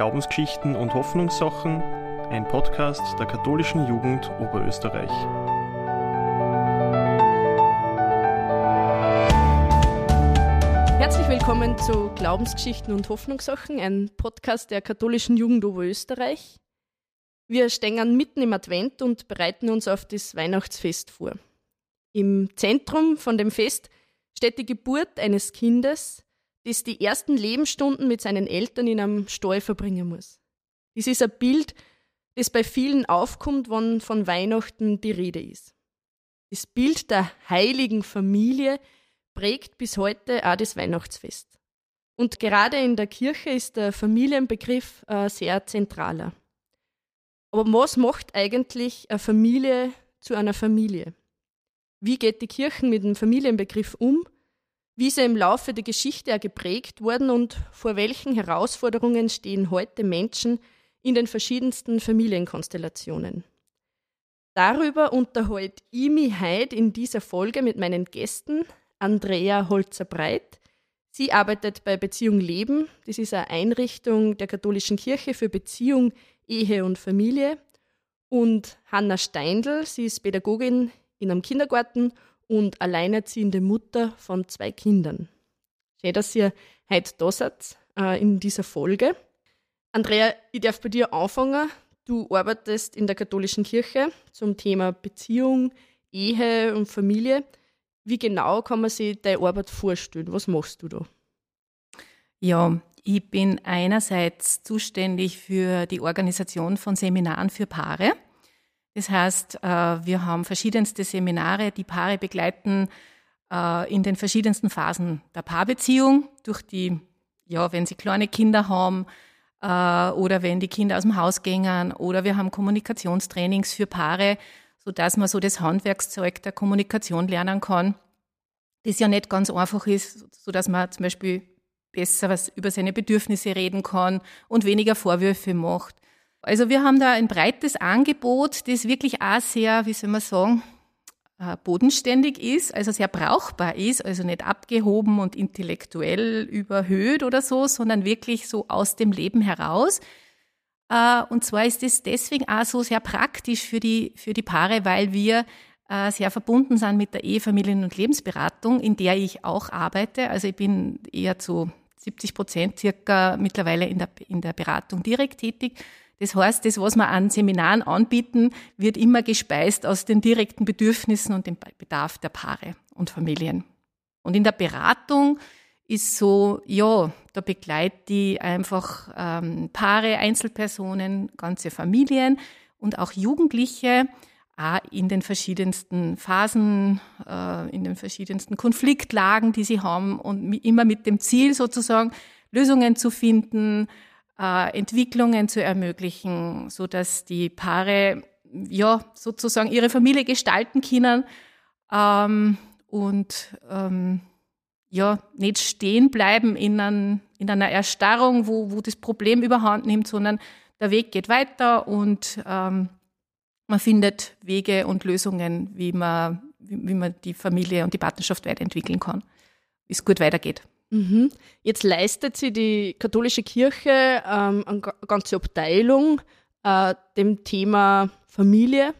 Glaubensgeschichten und Hoffnungssachen, ein Podcast der katholischen Jugend Oberösterreich. Herzlich willkommen zu Glaubensgeschichten und Hoffnungssachen, ein Podcast der katholischen Jugend Oberösterreich. Wir stehen mitten im Advent und bereiten uns auf das Weihnachtsfest vor. Im Zentrum von dem Fest steht die Geburt eines Kindes, das die ersten Lebensstunden mit seinen Eltern in einem Stall verbringen muss. Dies ist ein Bild, das bei vielen aufkommt, wenn von Weihnachten die Rede ist. Das Bild der heiligen Familie prägt bis heute auch das Weihnachtsfest. Und gerade in der Kirche ist der Familienbegriff äh, sehr zentraler. Aber was macht eigentlich eine Familie zu einer Familie? Wie geht die Kirche mit dem Familienbegriff um? Wie er im Laufe der Geschichte geprägt worden und vor welchen Herausforderungen stehen heute Menschen in den verschiedensten Familienkonstellationen? Darüber unterhalte ich mich heute in dieser Folge mit meinen Gästen Andrea Holzer-Breit. Sie arbeitet bei Beziehung Leben. Das ist eine Einrichtung der katholischen Kirche für Beziehung, Ehe und Familie. Und Hanna Steindl, sie ist Pädagogin in einem Kindergarten und alleinerziehende Mutter von zwei Kindern. Schön, dass ihr heute da seid äh, in dieser Folge. Andrea, ich darf bei dir anfangen. Du arbeitest in der katholischen Kirche zum Thema Beziehung, Ehe und Familie. Wie genau kann man sich deine Arbeit vorstellen? Was machst du da? Ja, ich bin einerseits zuständig für die Organisation von Seminaren für Paare. Das heißt, äh, wir haben verschiedenste Seminare, die Paare begleiten äh, in den verschiedensten Phasen der Paarbeziehung. Durch die, ja, wenn sie kleine Kinder haben äh, oder wenn die Kinder aus dem Haus gehen oder wir haben Kommunikationstrainings für Paare, so dass man so das Handwerkszeug der Kommunikation lernen kann, das ja nicht ganz einfach ist, so dass man zum Beispiel besser was über seine Bedürfnisse reden kann und weniger Vorwürfe macht also wir haben da ein breites Angebot, das wirklich auch sehr, wie soll man sagen, äh, bodenständig ist, also sehr brauchbar ist, also nicht abgehoben und intellektuell überhöht oder so, sondern wirklich so aus dem Leben heraus. Äh, und zwar ist es deswegen auch so sehr praktisch für die, für die Paare, weil wir äh, sehr verbunden sind mit der Ehefamilien- und Lebensberatung, in der ich auch arbeite. Also ich bin eher zu 70 Prozent circa mittlerweile in der, in der Beratung direkt tätig. Das heißt, das, was wir an Seminaren anbieten, wird immer gespeist aus den direkten Bedürfnissen und dem Bedarf der Paare und Familien. Und in der Beratung ist so, ja, da begleitet die einfach ähm, Paare, Einzelpersonen, ganze Familien und auch Jugendliche auch in den verschiedensten Phasen, äh, in den verschiedensten Konfliktlagen, die sie haben und immer mit dem Ziel sozusagen Lösungen zu finden, äh, Entwicklungen zu ermöglichen, so dass die Paare ja sozusagen ihre Familie gestalten können ähm, und ähm, ja nicht stehen bleiben in, ein, in einer Erstarrung, wo, wo das Problem überhand nimmt, sondern der Weg geht weiter und ähm, man findet Wege und Lösungen, wie man, wie, wie man die Familie und die Partnerschaft weiterentwickeln kann, wie es gut weitergeht. Mhm. Jetzt leistet sie die katholische Kirche ähm, eine ganze Abteilung äh, dem Thema Familie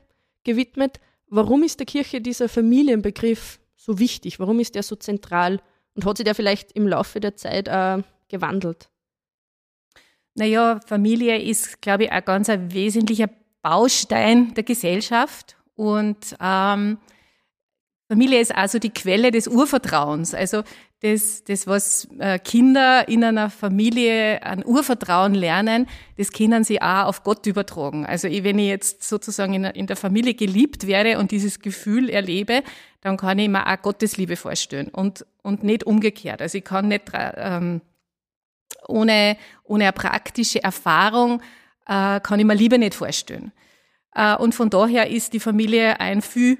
gewidmet. Warum ist der Kirche dieser Familienbegriff so wichtig? Warum ist der so zentral? Und hat sich der vielleicht im Laufe der Zeit äh, gewandelt? Naja, Familie ist, glaube ich, ein ganz ein wesentlicher Baustein der Gesellschaft. Und ähm, Familie ist also die Quelle des Urvertrauens. Also das, das was äh, Kinder in einer Familie an Urvertrauen lernen, das können sie auch auf Gott übertragen. Also wenn ich jetzt sozusagen in, der Familie geliebt werde und dieses Gefühl erlebe, dann kann ich mir auch Gottes Liebe vorstellen und, und nicht umgekehrt. Also ich kann nicht ähm, ohne, ohne eine praktische Erfahrung äh, kann ich mir Liebe nicht vorstellen. Äh, und von daher ist die Familie ein viel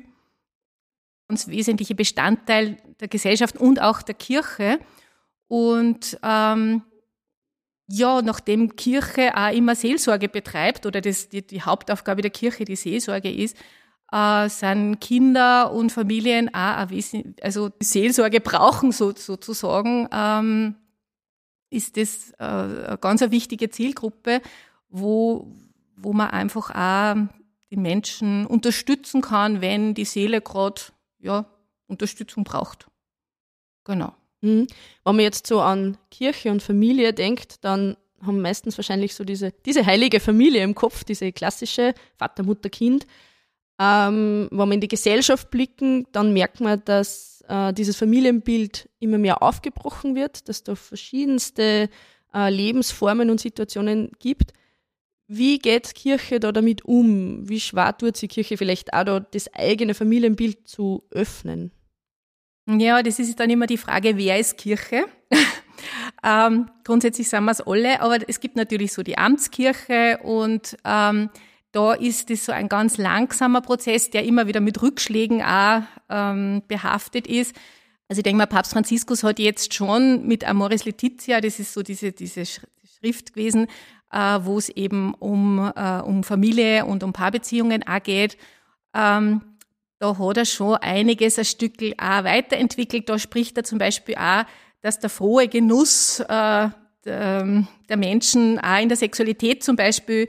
ganz wesentlicher Bestandteil der Gesellschaft und auch der Kirche. Und ähm, ja, nachdem Kirche auch immer Seelsorge betreibt oder das, die, die Hauptaufgabe der Kirche die Seelsorge ist, äh, sind Kinder und Familien auch ein also Seelsorge brauchen so, sozusagen, ähm, ist das äh, eine ganz wichtige Zielgruppe, wo, wo man einfach auch den Menschen unterstützen kann, wenn die Seele gerade ja, Unterstützung braucht. Genau. Mhm. Wenn man jetzt so an Kirche und Familie denkt, dann haben meistens wahrscheinlich so diese, diese heilige Familie im Kopf, diese klassische Vater, Mutter, Kind. Ähm, wenn wir in die Gesellschaft blicken, dann merkt man, dass äh, dieses Familienbild immer mehr aufgebrochen wird, dass da verschiedenste äh, Lebensformen und Situationen gibt. Wie geht Kirche da damit um? Wie schwer tut sie Kirche vielleicht auch da, das eigene Familienbild zu öffnen? Ja, das ist dann immer die Frage, wer ist Kirche? ähm, grundsätzlich sind wir es alle, aber es gibt natürlich so die Amtskirche und ähm, da ist es so ein ganz langsamer Prozess, der immer wieder mit Rückschlägen auch ähm, behaftet ist. Also ich denke mal, Papst Franziskus hat jetzt schon mit Amoris Letizia, das ist so diese, diese Schrift gewesen, äh, wo es eben um, äh, um Familie und um Paarbeziehungen auch geht. Ähm, da hat er schon einiges ein Stück auch weiterentwickelt. Da spricht er zum Beispiel auch, dass der frohe Genuss äh, der, der Menschen auch in der Sexualität zum Beispiel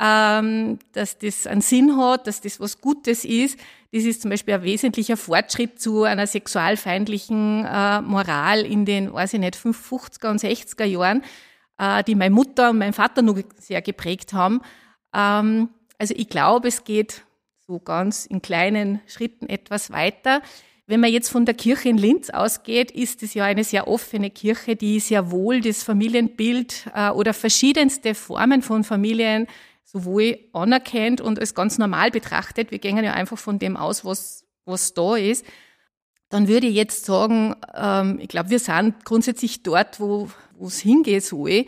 ähm, dass das einen Sinn hat, dass das was Gutes ist. Das ist zum Beispiel ein wesentlicher Fortschritt zu einer sexualfeindlichen äh, Moral in den, weiß ich nicht, 50er und 60er Jahren, äh, die meine Mutter und mein Vater nur sehr geprägt haben. Ähm, also ich glaube, es geht so ganz in kleinen Schritten etwas weiter. Wenn man jetzt von der Kirche in Linz ausgeht, ist es ja eine sehr offene Kirche, die sehr wohl das Familienbild äh, oder verschiedenste Formen von Familien sowohl anerkennt und als ganz normal betrachtet, wir gehen ja einfach von dem aus, was, was da ist, dann würde ich jetzt sagen, ähm, ich glaube, wir sind grundsätzlich dort, wo es hingehen soll,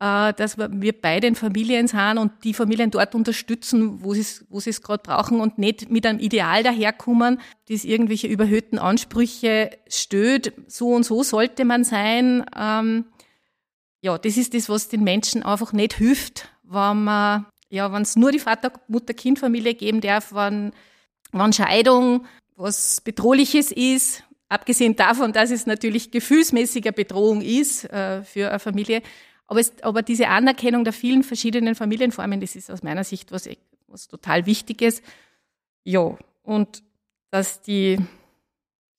äh, dass wir bei den Familien sind und die Familien dort unterstützen, wo sie es gerade brauchen und nicht mit einem Ideal daherkommen, das irgendwelche überhöhten Ansprüche stößt. So und so sollte man sein. Ähm, ja, das ist das, was den Menschen einfach nicht hilft, wenn man ja, wenn es nur die Vater-Mutter-Kind-Familie geben darf, wenn, wenn Scheidung was Bedrohliches ist, abgesehen davon, dass es natürlich gefühlsmäßiger Bedrohung ist äh, für eine Familie. Aber, es, aber diese Anerkennung der vielen verschiedenen Familienformen, das ist aus meiner Sicht was, was total Wichtiges. Ja, und dass die,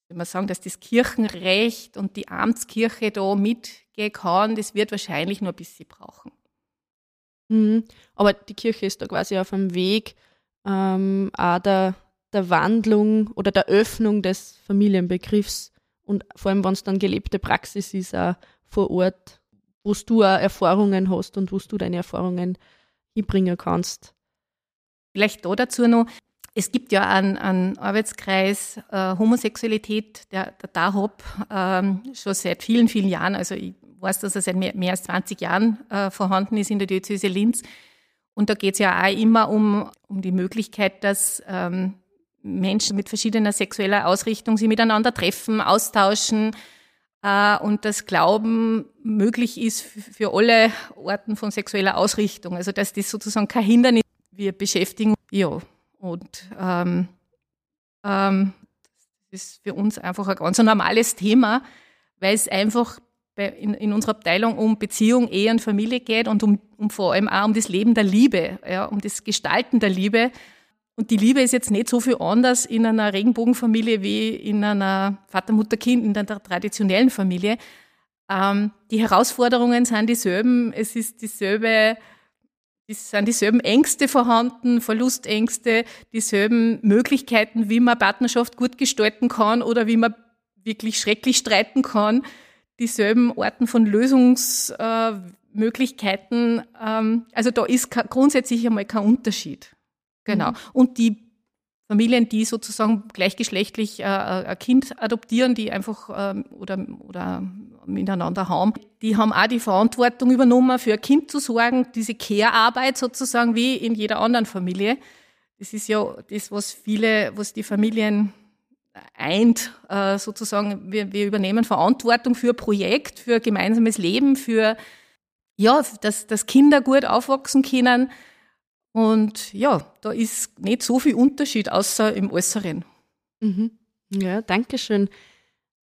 wenn man sagen, dass das Kirchenrecht und die Amtskirche da mitgehen kann, das wird wahrscheinlich nur ein bisschen brauchen. Mhm. Aber die Kirche ist da quasi auf einem Weg ähm, auch der, der Wandlung oder der Öffnung des Familienbegriffs und vor allem, wenn es dann gelebte Praxis ist, auch vor Ort, wo du auch Erfahrungen hast und wo du deine Erfahrungen hinbringen kannst. Vielleicht da dazu noch, es gibt ja einen, einen Arbeitskreis äh, Homosexualität, der, der DAHOP, ähm, schon seit vielen, vielen Jahren, also ich weiß, dass er seit mehr, mehr als 20 Jahren äh, vorhanden ist in der Diözese Linz. Und da geht es ja auch immer um, um die Möglichkeit, dass ähm, Menschen mit verschiedener sexueller Ausrichtung sich miteinander treffen, austauschen äh, und das Glauben möglich ist für alle Orten von sexueller Ausrichtung. Also dass das sozusagen kein Hindernis wir beschäftigen. Ja, und ähm, ähm, das ist für uns einfach ein ganz normales Thema, weil es einfach in, in unserer Abteilung um Beziehung, Ehe und Familie geht und um, um vor allem auch um das Leben der Liebe, ja, um das Gestalten der Liebe. Und die Liebe ist jetzt nicht so viel anders in einer Regenbogenfamilie wie in einer Vater-Mutter-Kind, in einer traditionellen Familie. Ähm, die Herausforderungen sind dieselben. Es ist dieselbe, es sind dieselben Ängste vorhanden, Verlustängste, dieselben Möglichkeiten, wie man Partnerschaft gut gestalten kann oder wie man wirklich schrecklich streiten kann dieselben Orten von Lösungsmöglichkeiten. Äh, ähm, also da ist grundsätzlich einmal kein Unterschied. Genau. Mhm. Und die Familien, die sozusagen gleichgeschlechtlich äh, äh, ein Kind adoptieren, die einfach ähm, oder, oder miteinander haben, die haben auch die Verantwortung übernommen, für ein Kind zu sorgen, diese Care-Arbeit sozusagen wie in jeder anderen Familie. Das ist ja das, was viele, was die Familien eint, äh, sozusagen, wir, wir übernehmen Verantwortung für ein Projekt, für gemeinsames Leben, für ja, dass, dass Kinder gut aufwachsen können. Und ja, da ist nicht so viel Unterschied, außer im Äußeren. Mhm. Ja, danke schön.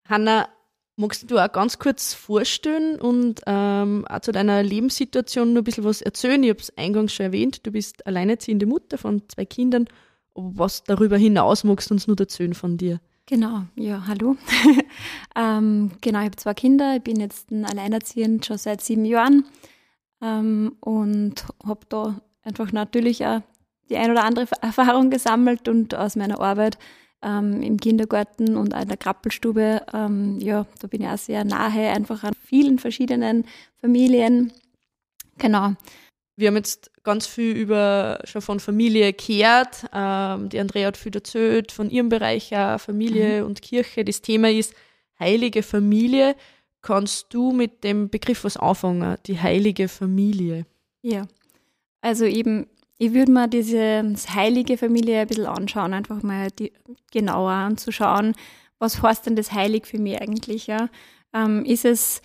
Hanna, Magst du auch ganz kurz vorstellen und ähm, auch zu deiner Lebenssituation nur ein bisschen was erzählen? Ich habe es eingangs schon erwähnt, du bist alleinerziehende Mutter von zwei Kindern. Was darüber hinaus magst du uns nur erzählen von dir? Genau, ja, hallo. ähm, genau, ich habe zwei Kinder, ich bin jetzt ein alleinerziehend schon seit sieben Jahren ähm, und habe da einfach natürlich auch die ein oder andere Erfahrung gesammelt und aus meiner Arbeit ähm, im Kindergarten und in der Krappelstube. Ähm, ja, da bin ich auch sehr nahe, einfach an vielen verschiedenen Familien. Genau. Wir haben jetzt ganz viel über schon von Familie gehört. Ähm, die Andrea hat viel erzählt von ihrem Bereich auch Familie mhm. und Kirche. Das Thema ist heilige Familie. Kannst du mit dem Begriff was anfangen? Die heilige Familie. Ja, also eben ich würde mir diese heilige Familie ein bisschen anschauen, einfach mal die, genauer anzuschauen, was heißt denn das heilig für mich eigentlich? Ja? Ähm, ist es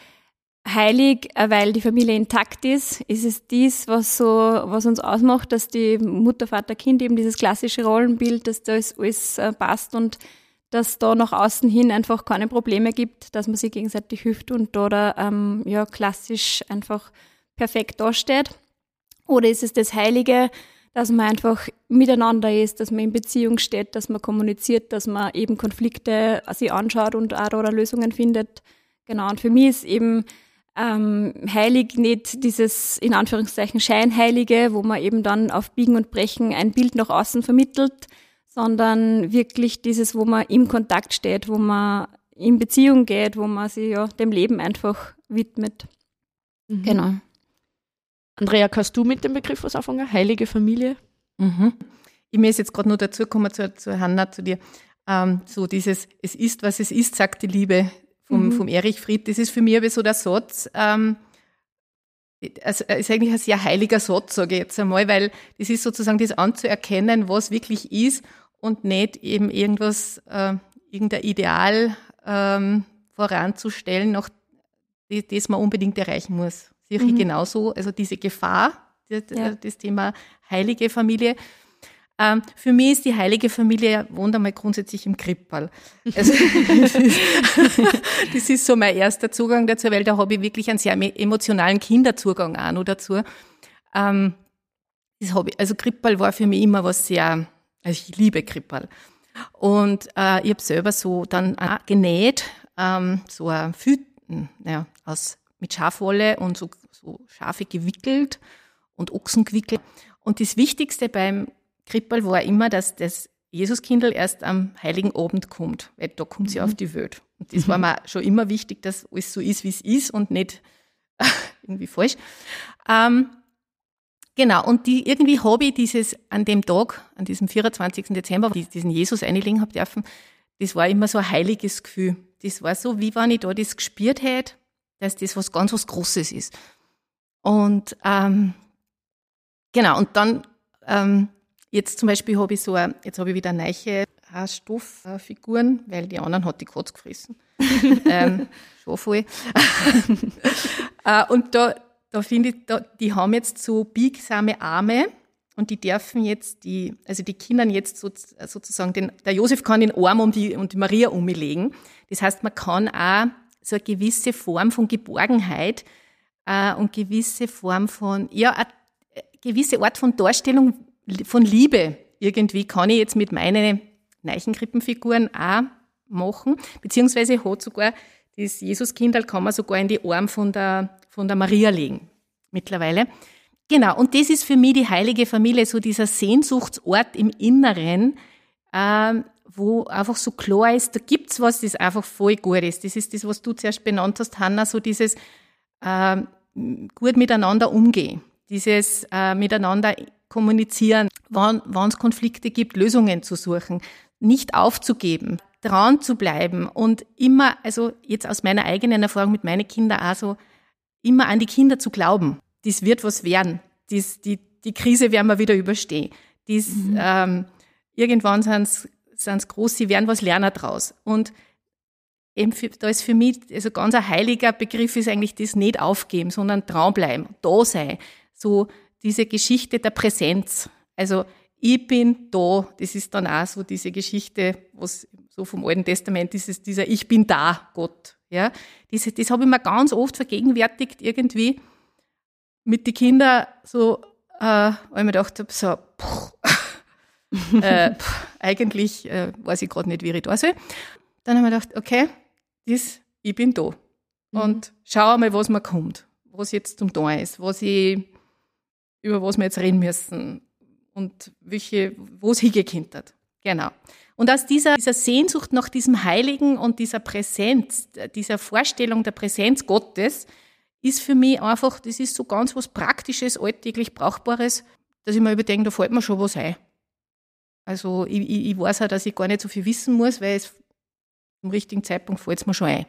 heilig, äh, weil die Familie intakt ist? Ist es dies, was so, was uns ausmacht, dass die Mutter, Vater, Kind eben dieses klassische Rollenbild, dass das alles äh, passt und dass da nach außen hin einfach keine Probleme gibt, dass man sich gegenseitig hilft und da ähm, ja klassisch einfach perfekt dasteht? Oder ist es das Heilige, dass man einfach miteinander ist, dass man in Beziehung steht, dass man kommuniziert, dass man eben Konflikte sich anschaut und auch oder Lösungen findet. Genau. Und für mich ist eben ähm, heilig nicht dieses in Anführungszeichen Scheinheilige, wo man eben dann auf Biegen und Brechen ein Bild nach außen vermittelt, sondern wirklich dieses, wo man im Kontakt steht, wo man in Beziehung geht, wo man sich ja dem Leben einfach widmet. Mhm. Genau. Andrea, kannst du mit dem Begriff was anfangen? Heilige Familie? Mhm. Ich mir ist jetzt gerade nur dazu gekommen, zu, zu Hanna, zu dir. Ähm, so dieses, es ist, was es ist, sagt die Liebe vom, mhm. vom Erich Fried. Das ist für mich aber so der Satz, ähm, also ist eigentlich ein sehr heiliger Satz, sage ich jetzt einmal, weil das ist sozusagen das anzuerkennen, was wirklich ist und nicht eben irgendwas, äh, irgendein Ideal ähm, voranzustellen, nach das, das man unbedingt erreichen muss sehe ich mhm. genauso. Also diese Gefahr, das, ja. das Thema heilige Familie. Ähm, für mich ist die heilige Familie, wohnt einmal grundsätzlich im Krippal. Also, das, ist, das, ist, so mein erster Zugang dazu, weil da habe ich wirklich einen sehr emotionalen Kinderzugang auch noch dazu. Ähm, das habe ich, also Krippal war für mich immer was sehr, also ich liebe Krippal. Und äh, ich habe selber so dann auch genäht, ähm, so ein Füten, ja, aus mit Schafwolle und so, so Schafe gewickelt und Ochsen gewickelt. Und das Wichtigste beim Krippel war immer, dass das Jesuskindl erst am Heiligen Abend kommt, weil da kommt sie mhm. auf die Welt. Und das mhm. war mir schon immer wichtig, dass alles so ist, wie es ist und nicht irgendwie falsch. Ähm, genau, und die, irgendwie habe ich dieses an dem Tag, an diesem 24. Dezember, diesen Jesus einlegen habe dürfen, das war immer so ein heiliges Gefühl. Das war so, wie wenn ich da das gespürt hätte, dass das was ganz was Großes ist. Und ähm, genau, und dann ähm, jetzt zum Beispiel habe ich so, ein, jetzt habe ich wieder neue Haarstofffiguren, weil die anderen hat die Katze gefressen. ähm, schon voll. äh, und da, da finde ich, da, die haben jetzt so biegsame Arme und die dürfen jetzt die, also die Kinder jetzt so, sozusagen, den, der Josef kann den Arm um die, um die Maria umlegen. Das heißt, man kann auch so eine gewisse Form von Geborgenheit äh, und gewisse Form von, ja, eine gewisse Art von Darstellung von Liebe irgendwie kann ich jetzt mit meinen Neichenkrippenfiguren auch machen, beziehungsweise hat sogar das Jesuskindl kann man sogar in die Arm von der, von der Maria legen mittlerweile. Genau, und das ist für mich die heilige Familie, so dieser Sehnsuchtsort im Inneren, ähm, wo einfach so klar ist, da gibt's was, das einfach voll gut ist. Das ist das, was du zuerst benannt hast, Hanna, so dieses äh, gut miteinander umgehen, dieses äh, miteinander kommunizieren, wann es Konflikte gibt, Lösungen zu suchen, nicht aufzugeben, dran zu bleiben und immer, also jetzt aus meiner eigenen Erfahrung mit meinen Kindern auch so, immer an die Kinder zu glauben. Das wird was werden. Dies, die, die Krise werden wir wieder überstehen. Dies, mhm. ähm, irgendwann sind es groß, sie werden was lernen draus. Und eben für, da ist für mich, also ganz ein heiliger Begriff ist eigentlich das nicht aufgeben, sondern dranbleiben, da sein. So diese Geschichte der Präsenz. Also ich bin da, das ist dann auch so diese Geschichte, was so vom Alten Testament ist, ist dieser Ich bin da Gott. Ja, das, das habe ich mir ganz oft vergegenwärtigt irgendwie mit den Kindern so, äh, weil ich mir gedacht habe, so, puh, äh, pff, eigentlich äh, weiß ich gerade nicht, wie ich da soll. Dann habe ich mir gedacht, okay, das, ich bin da. Mhm. Und schau mal, was mir kommt, was jetzt zum Tun ist, was ich, über was wir jetzt reden müssen und welche, wo es hingekehrt hat. Genau. Und aus dieser, dieser Sehnsucht nach diesem Heiligen und dieser Präsenz, dieser Vorstellung der Präsenz Gottes, ist für mich einfach, das ist so ganz was Praktisches, alltäglich Brauchbares, dass ich mir überdenke, da fällt mir schon was ein. Also ich, ich, ich weiß auch, dass ich gar nicht so viel wissen muss, weil es im richtigen Zeitpunkt fällt es mir schon ein.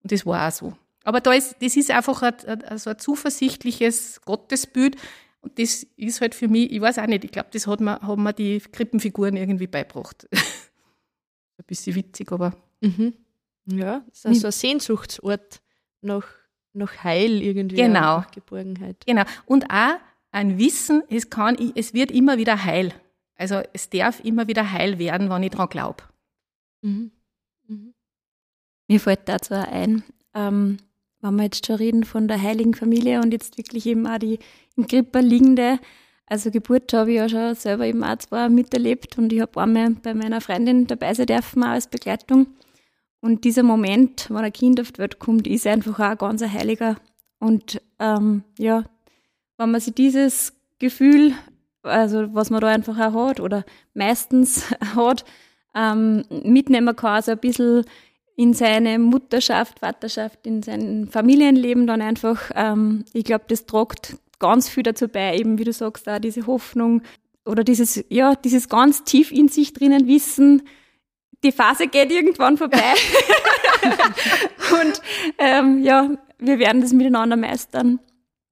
Und das war auch so. Aber da ist, das ist einfach ein, ein, so ein zuversichtliches Gottesbild, und das ist halt für mich, ich weiß auch nicht, ich glaube, das hat mir, haben mir die Krippenfiguren irgendwie beigebracht. ein bisschen witzig, aber. Mhm. Ja, es ist also ein Sehnsuchtsort nach, nach Heil irgendwie. Genau. Nach Geborgenheit. Genau. Und auch ein Wissen, es, kann, es wird immer wieder heil. Also es darf immer wieder heil werden, wenn ich daran glaube. Mhm. Mhm. Mir fällt dazu ein, ähm, wenn wir jetzt schon reden von der heiligen Familie und jetzt wirklich eben auch die im Krippe liegende, also Geburt habe ich ja schon selber eben auch zwar miterlebt und ich habe einmal bei meiner Freundin dabei sein dürfen, auch als Begleitung. Und dieser Moment, wenn ein Kind auf die Welt kommt, ist einfach auch ein ganz heiliger. Und ähm, ja, wenn man sich dieses Gefühl, also was man da einfach auch hat oder meistens hat, ähm, mitnehmen kann, also ein bisschen in seine Mutterschaft, Vaterschaft, in sein Familienleben dann einfach, ähm, ich glaube, das tragt ganz viel dazu bei, eben wie du sagst, da diese Hoffnung oder dieses, ja, dieses ganz tief in sich drinnen Wissen, die Phase geht irgendwann vorbei. und ähm, ja, wir werden das miteinander meistern.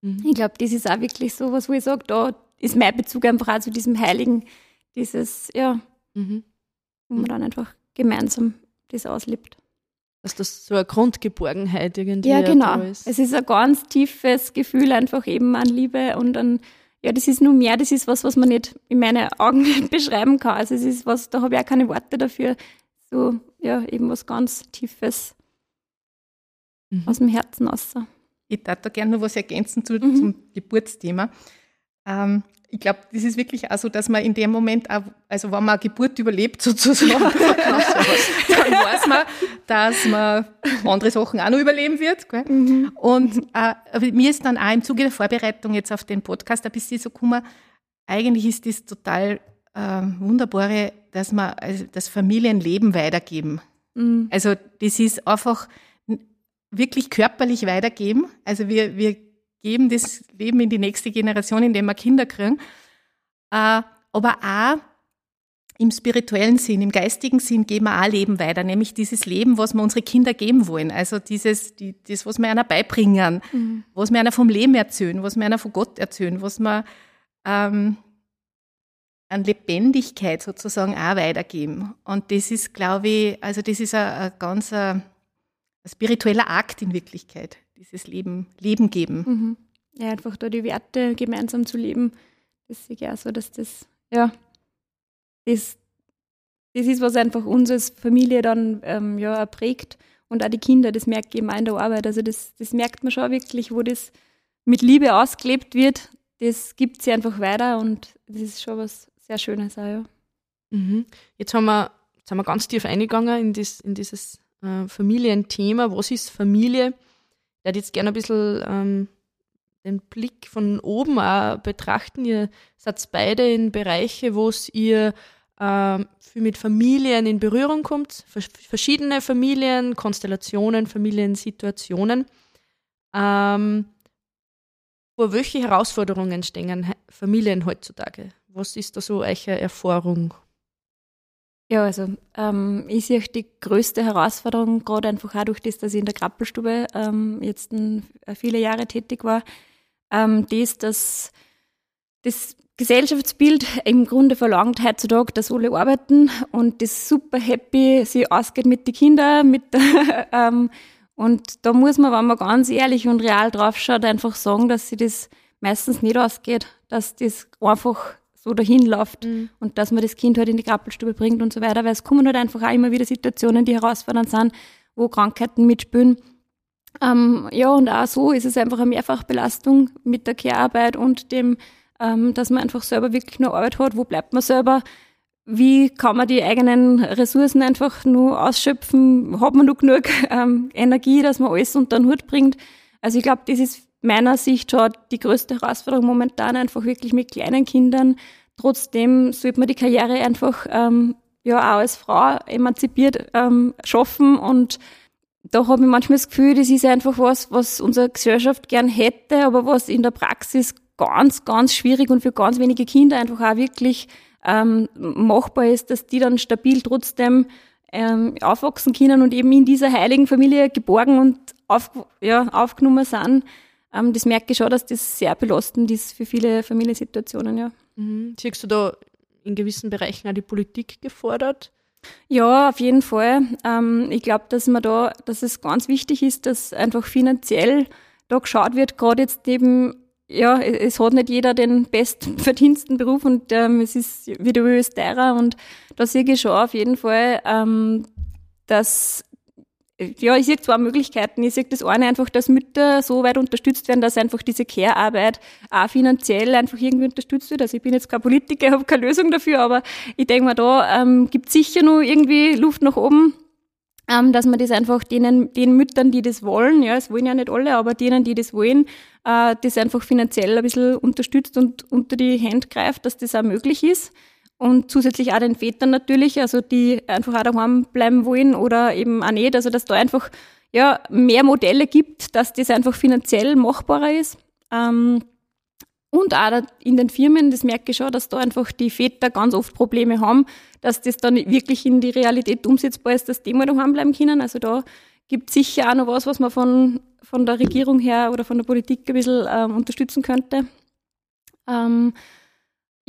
Mhm. Ich glaube, das ist auch wirklich so was, wo ich sage, da ist mein Bezug einfach auch zu diesem Heiligen, dieses, ja, mhm. wo man dann einfach gemeinsam das auslebt dass das so eine Grundgeborgenheit irgendwie ja, genau. ist. Es ist ein ganz tiefes Gefühl einfach eben an Liebe und an, ja, das ist nur mehr, das ist was, was man nicht in meinen Augen nicht beschreiben kann. Also es ist was, da habe ich auch keine Worte dafür. So, ja, eben was ganz Tiefes mhm. aus dem Herzen raus. Ich darf da gerne noch was ergänzen zu, mhm. zum Geburtsthema. Ähm, ich glaube, das ist wirklich auch so, dass man in dem Moment, auch, also wenn man eine Geburt überlebt sozusagen, dann weiß man, dass man andere Sachen auch noch überleben wird. Mhm. Und äh, mir ist dann auch im Zuge der Vorbereitung jetzt auf den Podcast ein bisschen so gekommen, eigentlich ist das total äh, wunderbare, dass man also das Familienleben weitergeben. Mhm. Also das ist einfach wirklich körperlich weitergeben. Also wir, wir geben das Leben in die nächste Generation, indem wir Kinder kriegen. Äh, aber auch im spirituellen Sinn, im geistigen Sinn geben wir auch Leben weiter, nämlich dieses Leben, was wir unsere Kinder geben wollen. Also dieses, die, das, was wir einer beibringen, mhm. was wir einer vom Leben erzählen, was wir einer von Gott erzählen, was wir ähm, an Lebendigkeit sozusagen auch weitergeben. Und das ist, glaube ich, also das ist ein, ein ganz ein, ein spiritueller Akt in Wirklichkeit dieses Leben, Leben geben. Mhm. Ja, einfach da die Werte gemeinsam zu leben, das sehe ich auch so, dass das, ja, das, das ist, was einfach uns als Familie dann ähm, ja, prägt und auch die Kinder, das merkt auch in der Arbeit. Also das, das merkt man schon wirklich, wo das mit Liebe ausgelebt wird, das gibt sie einfach weiter und das ist schon was sehr Schönes auch, ja. Mhm. Jetzt haben wir, jetzt haben wir ganz tief eingegangen in, das, in dieses äh, Familienthema. Was ist Familie? Ich hätte jetzt gerne ein bisschen ähm, den Blick von oben auch betrachten. Ihr seid beide in Bereiche, wo es ihr ähm, mit Familien in Berührung kommt, verschiedene Familien, Konstellationen, Familiensituationen. Ähm, vor welche Herausforderungen stehen Familien heutzutage? Was ist da so eure Erfahrung? Ja, also ähm, ich sehe die größte Herausforderung, gerade einfach auch durch das, dass ich in der Krappelstube ähm, jetzt ein, äh, viele Jahre tätig war, ähm, das, dass das Gesellschaftsbild im Grunde verlangt heutzutage, dass alle arbeiten und das super happy sie ausgeht mit den Kindern, mit ähm, und da muss man, wenn man ganz ehrlich und real draufschaut, einfach sagen, dass sie das meistens nicht ausgeht, dass das einfach so dahin läuft mhm. und dass man das Kind halt in die Krabbelstube bringt und so weiter, weil es kommen halt einfach auch immer wieder Situationen, die herausfordernd sind, wo Krankheiten mitspielen. Ähm, ja, und auch so ist es einfach eine Mehrfachbelastung mit der Care-Arbeit und dem, ähm, dass man einfach selber wirklich nur Arbeit hat. Wo bleibt man selber? Wie kann man die eigenen Ressourcen einfach nur ausschöpfen? Hat man nur genug ähm, Energie, dass man alles unter den Hut bringt? Also ich glaube, das ist meiner Sicht schon die größte Herausforderung momentan einfach wirklich mit kleinen Kindern. Trotzdem sollte man die Karriere einfach ähm, ja auch als Frau emanzipiert ähm, schaffen und da habe ich manchmal das Gefühl, das ist einfach was, was unsere Gesellschaft gern hätte, aber was in der Praxis ganz, ganz schwierig und für ganz wenige Kinder einfach auch wirklich ähm, machbar ist, dass die dann stabil trotzdem ähm, aufwachsen können und eben in dieser heiligen Familie geborgen und auf, ja, aufgenommen sind. Ähm, das merke ich schon, dass das sehr belastend ist für viele Familiensituationen, ja. Mhm. Siehst du da in gewissen Bereichen auch die Politik gefordert? Ja, auf jeden Fall. Ähm, ich glaube, dass man da, dass es ganz wichtig ist, dass einfach finanziell da geschaut wird, gerade jetzt eben, ja, es hat nicht jeder den bestverdiensten Beruf und ähm, es ist wieder teurer und da sehe ich schon auf jeden Fall, ähm, dass ja, ich sehe zwei Möglichkeiten. Ich sehe das eine einfach, dass Mütter so weit unterstützt werden, dass einfach diese Care-Arbeit auch finanziell einfach irgendwie unterstützt wird. Also ich bin jetzt kein Politiker, habe keine Lösung dafür, aber ich denke mal, da ähm, gibt sicher noch irgendwie Luft nach oben, ähm, dass man das einfach denen, den Müttern, die das wollen, ja, es wollen ja nicht alle, aber denen, die das wollen, äh, das einfach finanziell ein bisschen unterstützt und unter die Hände greift, dass das auch möglich ist und zusätzlich auch den Vätern natürlich, also die einfach auch daheim bleiben wollen oder eben auch nicht. Also dass da einfach ja, mehr Modelle gibt, dass das einfach finanziell machbarer ist. Ähm, und auch in den Firmen, das merke ich schon, dass da einfach die Väter ganz oft Probleme haben, dass das dann wirklich in die Realität umsetzbar ist, dass die mal daheim bleiben können. Also da gibt es sicher auch noch was, was man von, von der Regierung her oder von der Politik ein bisschen ähm, unterstützen könnte. Ähm,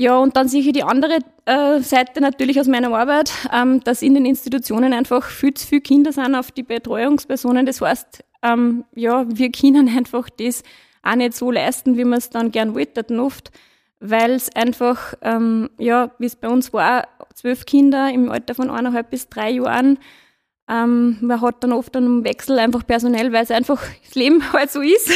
ja, und dann sehe ich die andere äh, Seite natürlich aus meiner Arbeit, ähm, dass in den Institutionen einfach viel zu viele Kinder sind auf die Betreuungspersonen. Das heißt, ähm, ja, wir können einfach das auch nicht so leisten, wie wir es dann gern wollten oft, weil es einfach, ähm, ja, wie es bei uns war, zwölf Kinder im Alter von eineinhalb bis drei Jahren. Ähm, man hat dann oft einen Wechsel einfach personell, weil es einfach das Leben halt so ist.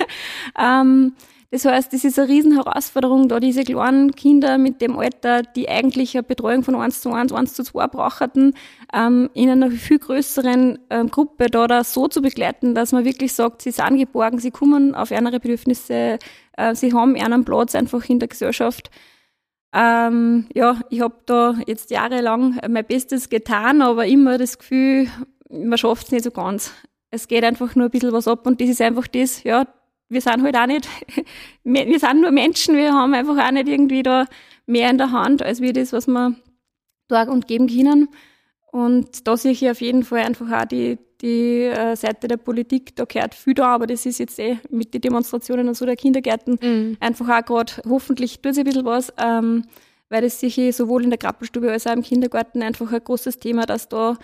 ähm, das heißt, das ist eine Riesenherausforderung, da diese kleinen Kinder mit dem Alter, die eigentlich eine Betreuung von 1 zu 1, 1 zu 2 brauchten, ähm, in einer viel größeren ähm, Gruppe da, da so zu begleiten, dass man wirklich sagt, sie sind geborgen, sie kommen auf ihre Bedürfnisse, äh, sie haben einen Platz einfach in der Gesellschaft. Ähm, ja, ich habe da jetzt jahrelang mein Bestes getan, aber immer das Gefühl, man schafft es nicht so ganz. Es geht einfach nur ein bisschen was ab und das ist einfach das, ja, wir sind halt auch nicht, wir sind nur Menschen, wir haben einfach auch nicht irgendwie da mehr in der Hand, als wir das, was wir tun und geben können. Und da sehe ich auf jeden Fall einfach auch die, die äh, Seite der Politik, da gehört viel da, aber das ist jetzt eh mit den Demonstrationen und so der Kindergärten mhm. einfach auch gerade, hoffentlich tut sie ein bisschen was, ähm, weil das sicher sowohl in der Krabbelstube als auch im Kindergarten einfach ein großes Thema, dass da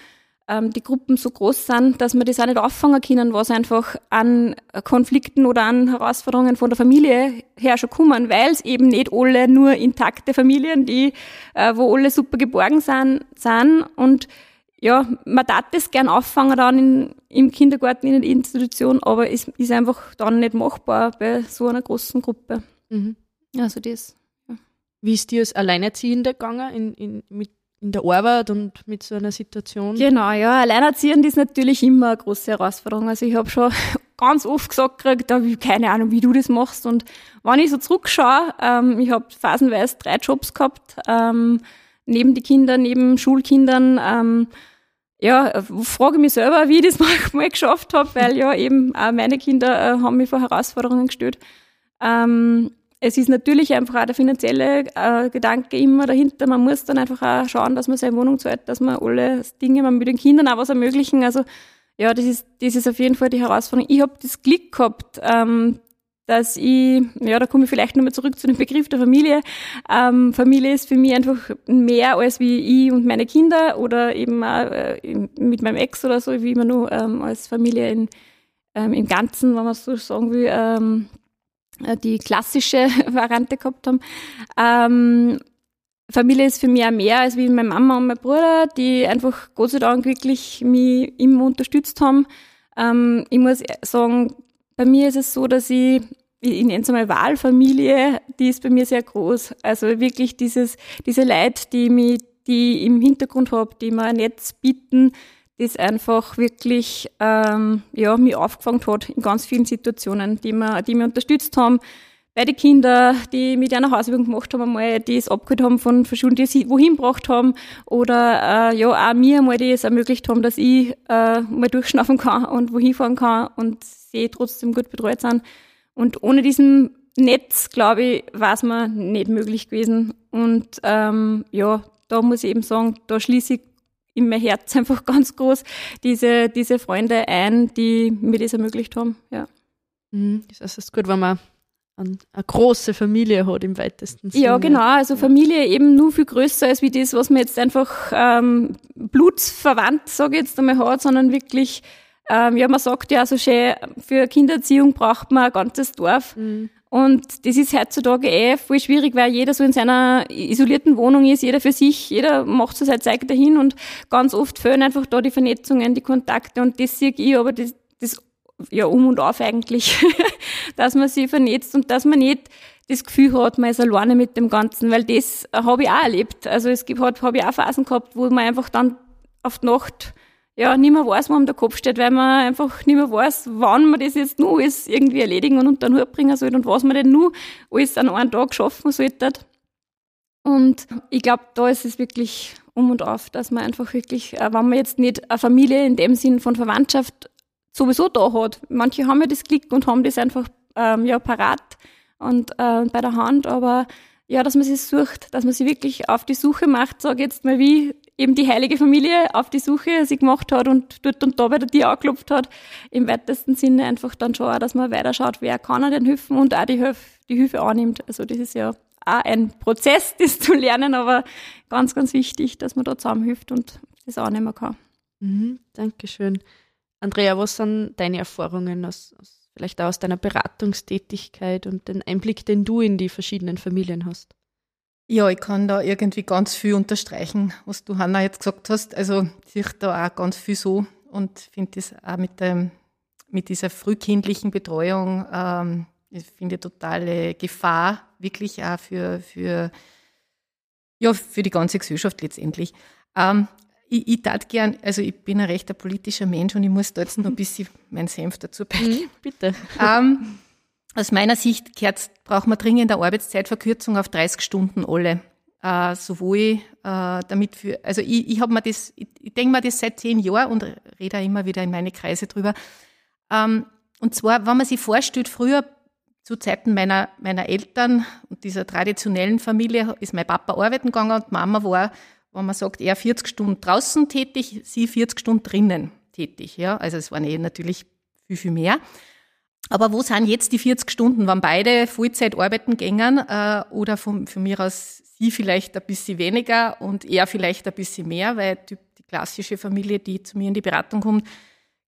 die Gruppen so groß sind, dass wir das auch nicht auffangen können, was einfach an Konflikten oder an Herausforderungen von der Familie her schon kommen, weil es eben nicht alle nur intakte Familien, die, äh, wo alle super geborgen sind, sind und ja, man darf das gern auffangen dann in, im Kindergarten, in der Institution, aber es ist einfach dann nicht machbar bei so einer großen Gruppe. Mhm. Also das. Ja. Wie ist dir als Alleinerziehende gegangen in, in, mit in der Arbeit und mit so einer Situation? Genau, ja. Alleinerziehend ist natürlich immer eine große Herausforderung. Also ich habe schon ganz oft gesagt gekriegt, habe keine Ahnung, wie du das machst. Und wenn ich so zurückschaue, ähm, ich habe phasenweise drei Jobs gehabt, ähm, neben die Kinder, neben Schulkindern. Ähm, ja, frage mich selber, wie ich das mal geschafft habe, weil ja eben auch meine Kinder äh, haben mich vor Herausforderungen gestellt. Ähm, es ist natürlich einfach auch der finanzielle äh, Gedanke immer dahinter. Man muss dann einfach auch schauen, dass man seine Wohnung zahlt, dass man alle Dinge, man mit den Kindern auch was ermöglichen. Also ja, das ist, das ist auf jeden Fall die Herausforderung. Ich habe das Glück gehabt, ähm, dass ich, ja, da komme ich vielleicht nochmal zurück zu dem Begriff der Familie. Ähm, Familie ist für mich einfach mehr als wie ich und meine Kinder oder eben auch, äh, mit meinem Ex oder so, wie man nur ähm, als Familie in, ähm, im Ganzen, wenn man so sagen will, ähm, äh, die klassische Variante gehabt haben. Ähm, Familie ist für mich auch mehr als wie meine Mama und mein Bruder, die einfach Gott sei Dank wirklich mich immer unterstützt haben. Ähm, ich muss sagen, bei mir ist es so, dass ich, ich nenne es einmal Wahlfamilie, die ist bei mir sehr groß. Also wirklich dieses, diese Leute, die mich, die ich im Hintergrund habe, die mir ein Netz bieten, das einfach wirklich ähm, ja, mich aufgefangen hat in ganz vielen Situationen, die mir, die mich unterstützt haben. Beide Kinder, die mit einer Hausübung gemacht haben, einmal, die es abgeholt haben von, Schulen, die sie wohin gebracht haben. Oder äh, ja, auch mir einmal, die es ermöglicht haben, dass ich äh, mal durchschnaufen kann und wohin fahren kann und sie trotzdem gut betreut sind. Und ohne diesen Netz, glaube ich, war es mir nicht möglich gewesen. Und ähm, ja, da muss ich eben sagen, da schließe ich in mein Herz einfach ganz groß diese, diese Freunde ein, die mir das ermöglicht haben. Ja. Mhm. Das ist gut, wenn man eine, eine große Familie hat im weitesten Sinne. Ja, genau. Also Familie eben nur viel größer als wie das, was man jetzt einfach ähm, blutsverwandt, sage ich jetzt einmal, hat, sondern wirklich, ähm, ja, man sagt ja so schön, für Kindererziehung braucht man ein ganzes Dorf. Mhm. Und das ist heutzutage eh voll schwierig, weil jeder so in seiner isolierten Wohnung ist, jeder für sich, jeder macht so seine Zeit dahin und ganz oft fehlen einfach da die Vernetzungen, die Kontakte und das sehe ich aber das, das ja um und auf eigentlich, dass man sich vernetzt und dass man nicht das Gefühl hat, man ist alleine mit dem Ganzen, weil das habe ich auch erlebt. Also es gibt, habe ich auch Phasen gehabt, wo man einfach dann auf die Nacht ja, nicht mehr weiß, wo am der Kopf steht, weil man einfach nicht mehr weiß, wann man das jetzt nur alles irgendwie erledigen und unter den Hut bringen soll und was man denn nur alles an einem Tag schaffen sollte. Und ich glaube, da ist es wirklich um und auf, dass man einfach wirklich, äh, wenn man jetzt nicht eine Familie in dem Sinn von Verwandtschaft sowieso da hat. Manche haben ja das Klick und haben das einfach ähm, ja parat und äh, bei der Hand, aber ja, dass man sich sucht, dass man sich wirklich auf die Suche macht, sage jetzt mal wie eben die heilige Familie auf die Suche sich gemacht hat und dort und da bei der Tür angeklopft hat. Im weitesten Sinne einfach dann schon auch, dass man weiter schaut, wer kann denn helfen und auch die, Hilfe, die Hilfe annimmt. Also das ist ja auch ein Prozess, das zu lernen, aber ganz, ganz wichtig, dass man da zusammenhilft und das annehmen kann. Mhm, Dankeschön. Andrea, was sind deine Erfahrungen aus, aus, vielleicht auch aus deiner Beratungstätigkeit und den Einblick, den du in die verschiedenen Familien hast? Ja, ich kann da irgendwie ganz viel unterstreichen, was du, Hanna, jetzt gesagt hast. Also ich da auch ganz viel so und finde das auch mit, dem, mit dieser frühkindlichen Betreuung, ähm, ich finde totale Gefahr, wirklich auch für, für, ja, für die ganze Gesellschaft letztendlich. Ähm, ich, ich tat gern, also ich bin ein rechter politischer Mensch und ich muss da jetzt noch ein bisschen meinen Senf dazu beigen. Mhm, bitte. Ähm, aus meiner Sicht braucht man dringend eine Arbeitszeitverkürzung auf 30 Stunden alle. Äh, sowohl äh, damit für, also ich, ich habe mir das, ich, ich denke mir das seit zehn Jahren und rede auch immer wieder in meine Kreise drüber. Ähm, und zwar, wenn man sich vorstellt, früher zu Zeiten meiner, meiner Eltern und dieser traditionellen Familie ist mein Papa arbeiten gegangen und Mama war, wenn man sagt, er 40 Stunden draußen tätig, sie 40 Stunden drinnen tätig. Ja? Also es waren eh natürlich viel, viel mehr. Aber wo sind jetzt die 40 Stunden, wenn beide Vollzeit arbeiten gängen äh, oder von, von mir aus sie vielleicht ein bisschen weniger und er vielleicht ein bisschen mehr, weil die, die klassische Familie, die zu mir in die Beratung kommt,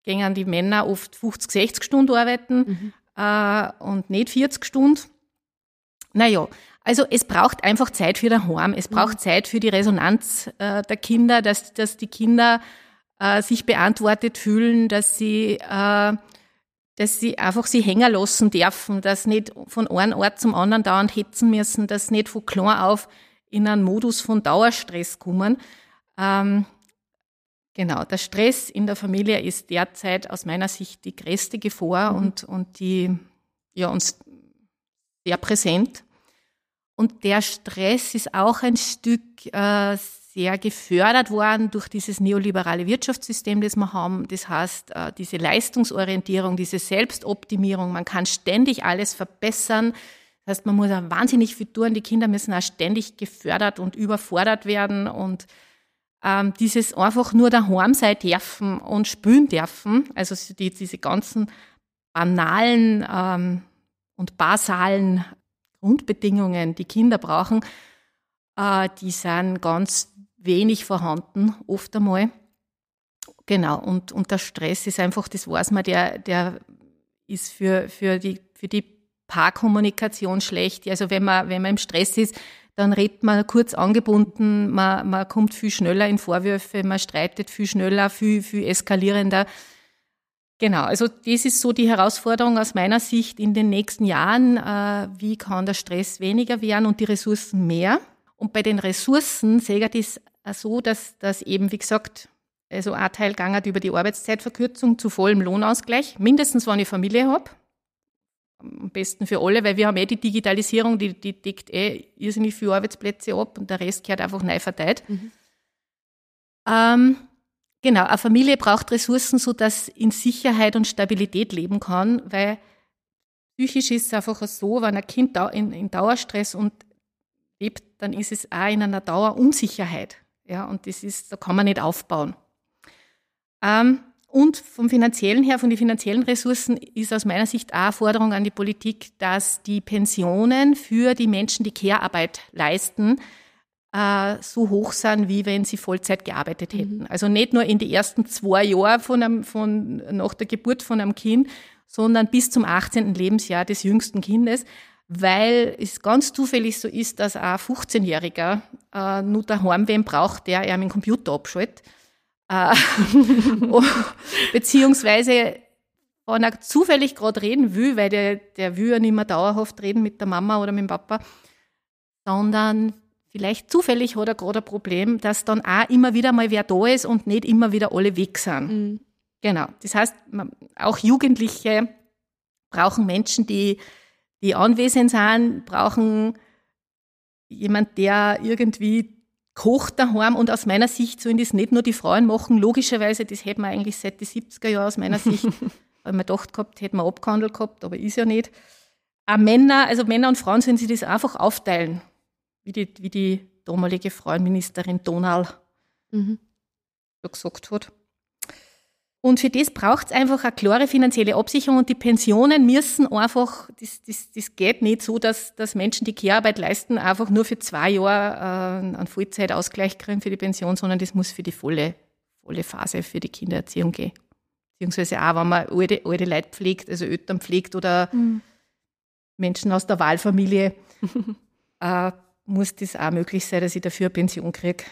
gängen die Männer oft 50, 60 Stunden arbeiten mhm. äh, und nicht 40 Stunden. Naja, also es braucht einfach Zeit für daheim, es braucht mhm. Zeit für die Resonanz äh, der Kinder, dass, dass die Kinder äh, sich beantwortet fühlen, dass sie äh, dass sie einfach sie hängen lassen dürfen, dass nicht von einem Ort zum anderen dauernd hetzen müssen, dass nicht von klein auf in einen Modus von Dauerstress kommen. Ähm, genau, der Stress in der Familie ist derzeit aus meiner Sicht die größte Gefahr mhm. und, und die ja, uns sehr präsent. Und der Stress ist auch ein Stück äh, sehr gefördert worden durch dieses neoliberale Wirtschaftssystem, das wir haben. Das heißt, äh, diese Leistungsorientierung, diese Selbstoptimierung, man kann ständig alles verbessern. Das heißt, man muss auch wahnsinnig viel tun. Die Kinder müssen auch ständig gefördert und überfordert werden und ähm, dieses einfach nur daheim sein dürfen und spülen dürfen, also die, diese ganzen banalen ähm, und basalen Grundbedingungen, die Kinder brauchen, äh, die sind ganz wenig vorhanden, oft einmal. Genau, und, und der Stress ist einfach, das weiß man, der, der ist für, für, die, für die Paarkommunikation schlecht. Also wenn man, wenn man im Stress ist, dann redet man kurz angebunden, man, man kommt viel schneller in Vorwürfe, man streitet viel schneller, viel, viel eskalierender. Genau, also das ist so die Herausforderung aus meiner Sicht in den nächsten Jahren. Äh, wie kann der Stress weniger werden und die Ressourcen mehr? Und bei den Ressourcen sehe ich das so, dass, dass eben, wie gesagt, also ein Teil gegangen über die Arbeitszeitverkürzung zu vollem Lohnausgleich, mindestens wenn ich Familie habe. Am besten für alle, weil wir haben eh die Digitalisierung, die, die deckt eh irrsinnig viele Arbeitsplätze ab und der Rest gehört einfach neu verteilt. Mhm. Ähm, genau, eine Familie braucht Ressourcen, sodass in Sicherheit und Stabilität leben kann, weil psychisch ist es einfach so, wenn ein Kind in, in Dauerstress und lebt, dann ist es auch in einer Dauerunsicherheit. Ja, und das ist, da kann man nicht aufbauen. Ähm, und vom finanziellen her, von den finanziellen Ressourcen ist aus meiner Sicht auch eine Forderung an die Politik, dass die Pensionen für die Menschen, die Care-Arbeit leisten, äh, so hoch sind, wie wenn sie Vollzeit gearbeitet mhm. hätten. Mhm. Also nicht nur in die ersten zwei Jahre von einem, von, nach der Geburt von einem Kind, sondern bis zum 18. Lebensjahr des jüngsten Kindes, weil es ganz zufällig so ist, dass ein 15-Jähriger äh, nur daheim wen braucht, der er mit dem Computer abschaltet äh, beziehungsweise, wenn er zufällig gerade reden will, weil der, der will ja nicht mehr dauerhaft reden mit der Mama oder mit dem Papa, sondern vielleicht zufällig hat er gerade ein Problem, dass dann auch immer wieder mal wer da ist und nicht immer wieder alle weg sind. Mhm. Genau. Das heißt, auch Jugendliche brauchen Menschen, die, die anwesend sind, brauchen jemand, der irgendwie kocht daheim und aus meiner Sicht sollen das nicht nur die Frauen machen. Logischerweise, das hätten wir eigentlich seit den 70er Jahren aus meiner Sicht, weil man gedacht gehabt, hätten wir abgehandelt gehabt, aber ist ja nicht. Auch Männer, also Männer und Frauen sollen sich das einfach aufteilen, wie die, wie die damalige Frauenministerin Donal mhm. gesagt hat. Und für das braucht es einfach eine klare finanzielle Absicherung und die Pensionen müssen einfach, das, das, das geht nicht so, dass, dass Menschen, die Care-Arbeit leisten, einfach nur für zwei Jahre äh, einen Vollzeitausgleich kriegen für die Pension, sondern das muss für die volle, volle Phase für die Kindererziehung gehen. Beziehungsweise auch, wenn man alte, alte Leute pflegt, also Eltern pflegt oder mhm. Menschen aus der Wahlfamilie, äh, muss das auch möglich sein, dass ich dafür eine Pension kriege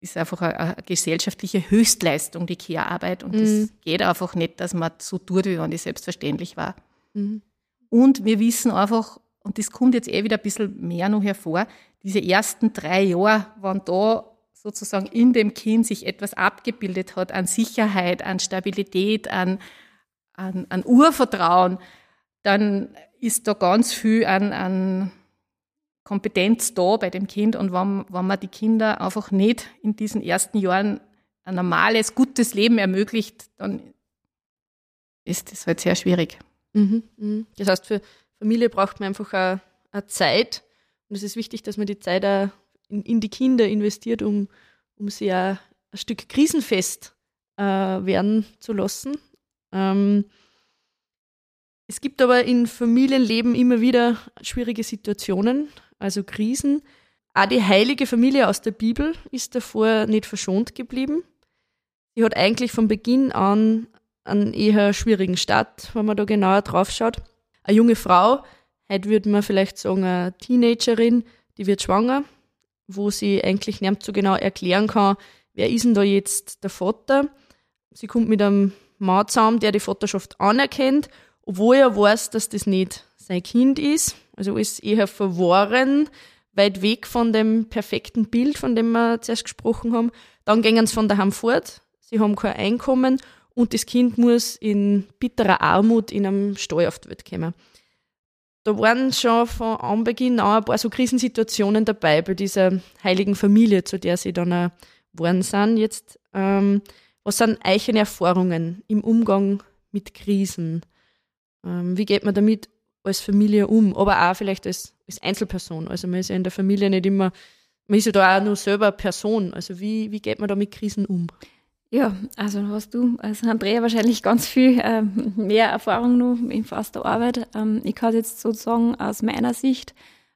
ist einfach eine, eine gesellschaftliche Höchstleistung, die Care-Arbeit. Und es mhm. geht einfach nicht, dass man so tut, wie wenn das selbstverständlich war. Mhm. Und wir wissen einfach, und das kommt jetzt eh wieder ein bisschen mehr noch hervor, diese ersten drei Jahre, wenn da sozusagen in dem Kind sich etwas abgebildet hat an Sicherheit, an Stabilität, an, an, an Urvertrauen, dann ist da ganz viel an, an Kompetenz da bei dem Kind und wenn, wenn man die Kinder einfach nicht in diesen ersten Jahren ein normales, gutes Leben ermöglicht, dann ist das halt sehr schwierig. Mhm, mh. Das heißt, für Familie braucht man einfach eine, eine, Zeit und es ist wichtig, dass man die Zeit auch in, in die Kinder investiert, um, um sie auch ein Stück krisenfest äh, werden zu lassen. Ähm, es gibt aber in Familienleben immer wieder schwierige Situationen also Krisen. Auch die heilige Familie aus der Bibel ist davor nicht verschont geblieben. Sie hat eigentlich von Beginn an einen eher schwierigen Start, wenn man da genauer drauf schaut. Eine junge Frau, heute würde man vielleicht sagen, eine Teenagerin, die wird schwanger, wo sie eigentlich nicht so genau erklären kann, wer ist denn da jetzt der Vater. Sie kommt mit einem Mann zusammen, der die Vaterschaft anerkennt, obwohl er weiß, dass das nicht sein Kind ist. Also ist eher verworren, weit weg von dem perfekten Bild, von dem wir zuerst gesprochen haben. Dann gehen sie von daheim fort. Sie haben kein Einkommen und das Kind muss in bitterer Armut in einem Stall auf die Welt kommen. Da waren schon von Anbeginn an ein paar so Krisensituationen dabei bei dieser heiligen Familie, zu der sie dann geworden sind. Jetzt, ähm, was sind eigene Erfahrungen im Umgang mit Krisen? Ähm, wie geht man damit als Familie um, aber auch vielleicht als, als Einzelperson. Also man ist ja in der Familie nicht immer, man ist ja da auch nur selber Person. Also wie, wie geht man da mit Krisen um? Ja, also hast du als Andrea wahrscheinlich ganz viel äh, mehr Erfahrung noch in faster Arbeit. Ähm, ich kann jetzt sozusagen aus meiner Sicht,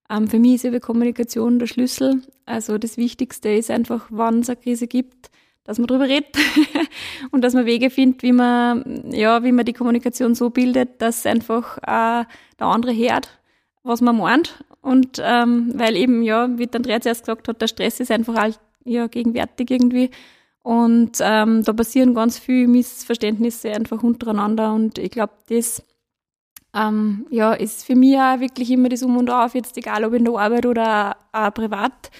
ähm, für mich ist eben Kommunikation der Schlüssel. Also das Wichtigste ist einfach, wann es eine Krise gibt, dass man darüber redet und dass man Wege findet, wie man, ja, wie man die Kommunikation so bildet, dass einfach äh, der andere hört, was man meint Und ähm, weil eben, ja, wie Andrea zuerst gesagt hat, der Stress ist einfach all, ja, gegenwärtig irgendwie. Und ähm, da passieren ganz viele Missverständnisse einfach untereinander. Und ich glaube, das ähm, ja, ist für mich auch wirklich immer das Um und Auf, jetzt egal ob in der Arbeit oder auch privat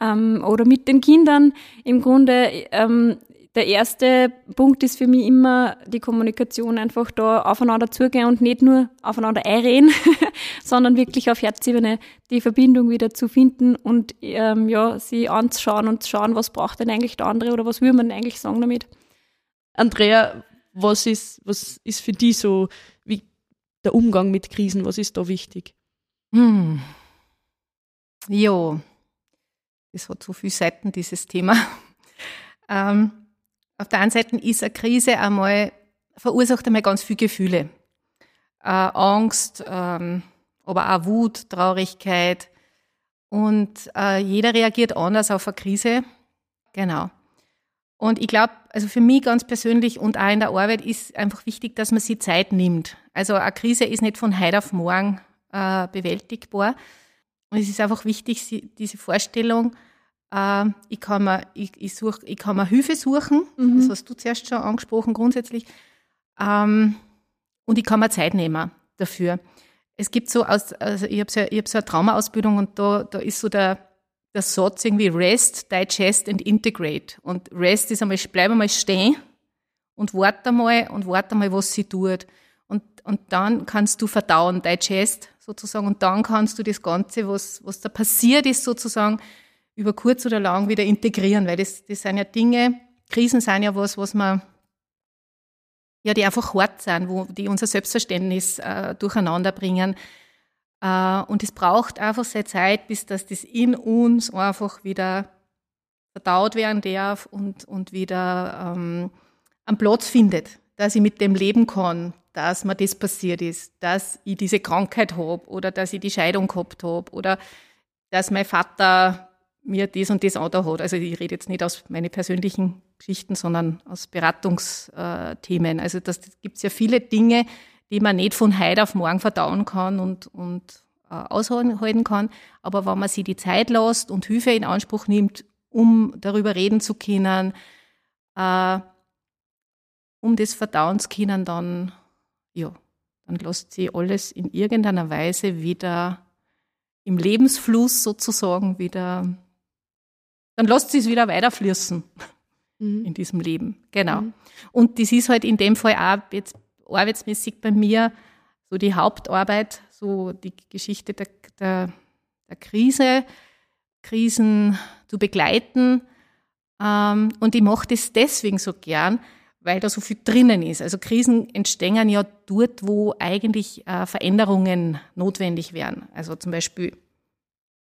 ähm, oder mit den Kindern. Im Grunde, ähm, der erste Punkt ist für mich immer die Kommunikation, einfach da aufeinander zugehen und nicht nur aufeinander einreden, sondern wirklich auf Herzebene die Verbindung wieder zu finden und ähm, ja, sie anzuschauen und zu schauen, was braucht denn eigentlich der andere oder was will man eigentlich sagen damit. Andrea, was ist, was ist für dich so wie der Umgang mit Krisen, was ist da wichtig? Hm. Jo, es hat so viele Seiten, dieses Thema. Ähm, auf der einen Seite ist eine Krise einmal, verursacht einmal ganz viele Gefühle. Äh, Angst, ähm, aber auch Wut, Traurigkeit. Und äh, jeder reagiert anders auf eine Krise. Genau. Und ich glaube, also für mich ganz persönlich und auch in der Arbeit ist einfach wichtig, dass man sich Zeit nimmt. Also eine Krise ist nicht von heute auf morgen äh, bewältigbar. Und es ist einfach wichtig, diese Vorstellung, äh, ich, kann mir, ich, ich, such, ich kann mir Hilfe suchen, mhm. das hast du zuerst schon angesprochen grundsätzlich, ähm, und ich kann mir Zeit nehmen dafür. Es gibt so, aus, also ich habe so, hab so eine Traumaausbildung und da, da ist so der, der Satz irgendwie Rest, Digest and Integrate. Und Rest ist einmal, bleib einmal stehen und warte einmal und warte einmal, was sie tut. Und, dann kannst du verdauen, Digest sozusagen, und dann kannst du das Ganze, was, was da passiert ist, sozusagen, über kurz oder lang wieder integrieren, weil das, das sind ja Dinge, Krisen sind ja was, was man, ja, die einfach hart sind, wo die unser Selbstverständnis äh, durcheinander bringen. Äh, und es braucht einfach seine Zeit, bis das, das in uns einfach wieder verdaut werden darf und, und wieder ähm, einen Platz findet, dass ich mit dem leben kann, dass mir das passiert ist, dass ich diese Krankheit habe oder dass ich die Scheidung gehabt habe oder dass mein Vater mir das und das Auto hat. Also ich rede jetzt nicht aus meinen persönlichen Geschichten, sondern aus Beratungsthemen. Also das, das gibt es ja viele Dinge, die man nicht von heute auf morgen verdauen kann und, und äh, aushalten kann. Aber wenn man sich die Zeit lässt und Hilfe in Anspruch nimmt, um darüber reden zu können, äh, um das verdauen zu können, dann, ja, dann lässt sie alles in irgendeiner Weise wieder im Lebensfluss sozusagen wieder dann lässt sie es wieder weiterfließen mhm. in diesem Leben. Genau. Mhm. Und das ist halt in dem Fall auch jetzt arbeitsmäßig bei mir so die Hauptarbeit, so die Geschichte der, der, der Krise, Krisen zu begleiten. Ähm, und ich mache das deswegen so gern, weil da so viel drinnen ist. Also Krisen entstehen ja dort, wo eigentlich äh, Veränderungen notwendig wären. Also zum Beispiel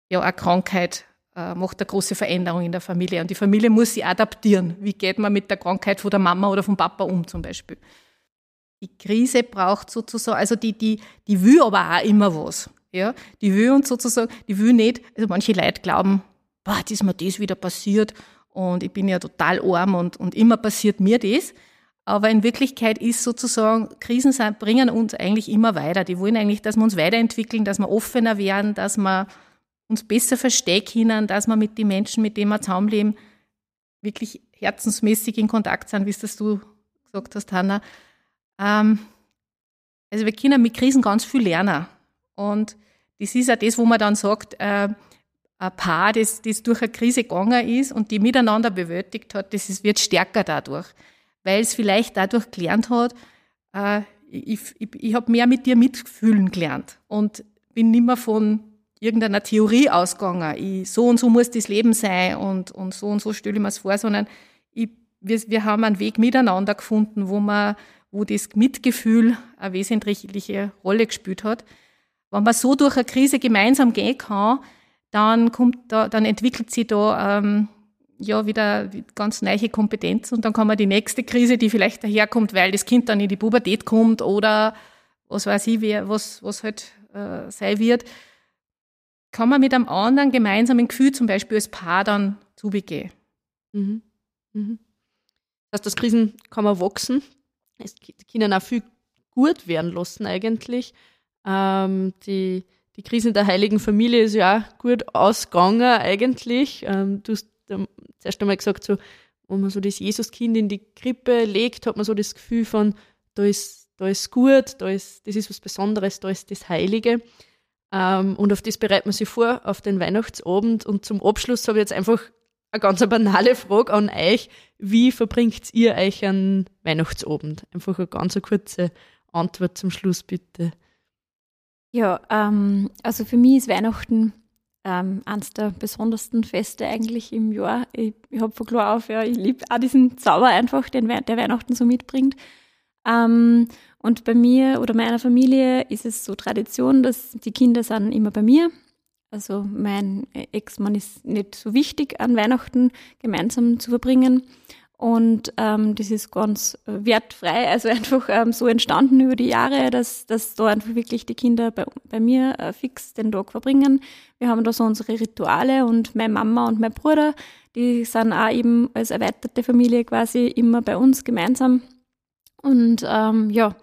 ja, eine Krankheit äh, macht eine große Veränderung in der Familie. Und die Familie muss sich adaptieren. Wie geht man mit der Krankheit von der Mama oder vom Papa um zum Beispiel? Die Krise braucht sozusagen, also die, die, die will aber auch immer was. Ja, die will uns sozusagen, die will nicht, also manche Leute glauben, boah, jetzt ist mir das wieder passiert und ich bin ja total arm und, und immer passiert mir das. Aber in Wirklichkeit ist sozusagen, Krisen bringen uns eigentlich immer weiter. Die wollen eigentlich, dass wir uns weiterentwickeln, dass wir offener werden, dass wir uns besser verstehen können, dass wir mit den Menschen, mit denen wir zusammenleben, wirklich herzensmäßig in Kontakt sind, wie es das du gesagt hast, Hanna. Ähm, also wir können mit Krisen ganz viel lernen. Und das ist ja das, wo man dann sagt, äh, ein Paar, das, das durch eine Krise gegangen ist und die miteinander bewältigt hat, das ist, wird stärker dadurch. Weil es vielleicht dadurch gelernt hat, äh, ich, ich, ich habe mehr mit dir mitfühlen gelernt und bin nicht mehr von irgendeiner Theorie ausgegangen, ich, so und so muss das Leben sein und, und so und so stelle ich mir es vor, sondern ich, wir, wir haben einen Weg miteinander gefunden, wo man, wo das Mitgefühl eine wesentliche Rolle gespielt hat. Wenn man so durch eine Krise gemeinsam gehen kann, dann kommt da, dann entwickelt sich da ähm, ja wieder ganz neue Kompetenz und dann kann man die nächste Krise, die vielleicht daherkommt, weil das Kind dann in die Pubertät kommt oder was weiß ich, wer, was, was halt äh, sein wird, kann man mit einem anderen gemeinsamen Gefühl, zum Beispiel als Paar, dann zubegehen. Mhm. Mhm. Das heißt, das Krisen kann man wachsen. Es können auch viel gut werden lassen eigentlich. Ähm, die, die Krise in der Heiligen Familie ist ja auch gut ausgegangen eigentlich. Ähm, du hast ähm, zuerst einmal gesagt, so, wenn man so das Jesuskind in die Krippe legt, hat man so das Gefühl von, da ist, da ist gut, da ist, das ist was Besonderes, da ist das Heilige. Ähm, und auf das bereitet man sich vor, auf den Weihnachtsabend. Und zum Abschluss habe ich jetzt einfach eine ganz banale Frage an euch. Wie verbringt ihr euch einen Weihnachtsabend? Einfach eine ganz kurze Antwort zum Schluss, bitte. Ja, ähm, also für mich ist Weihnachten ähm, eines der besondersten Feste eigentlich im Jahr. Ich, ich habe von klar auf, ja, ich liebe auch diesen Zauber einfach, den der Weihnachten so mitbringt. Ähm, und bei mir oder meiner Familie ist es so Tradition, dass die Kinder sind immer bei mir. Also mein Ex-Mann ist nicht so wichtig, an Weihnachten gemeinsam zu verbringen. Und ähm, das ist ganz wertfrei, also einfach ähm, so entstanden über die Jahre, dass, dass da einfach wirklich die Kinder bei, bei mir äh, fix den Tag verbringen. Wir haben da so unsere Rituale und meine Mama und mein Bruder, die sind auch eben als erweiterte Familie quasi immer bei uns gemeinsam. Und ähm, ja,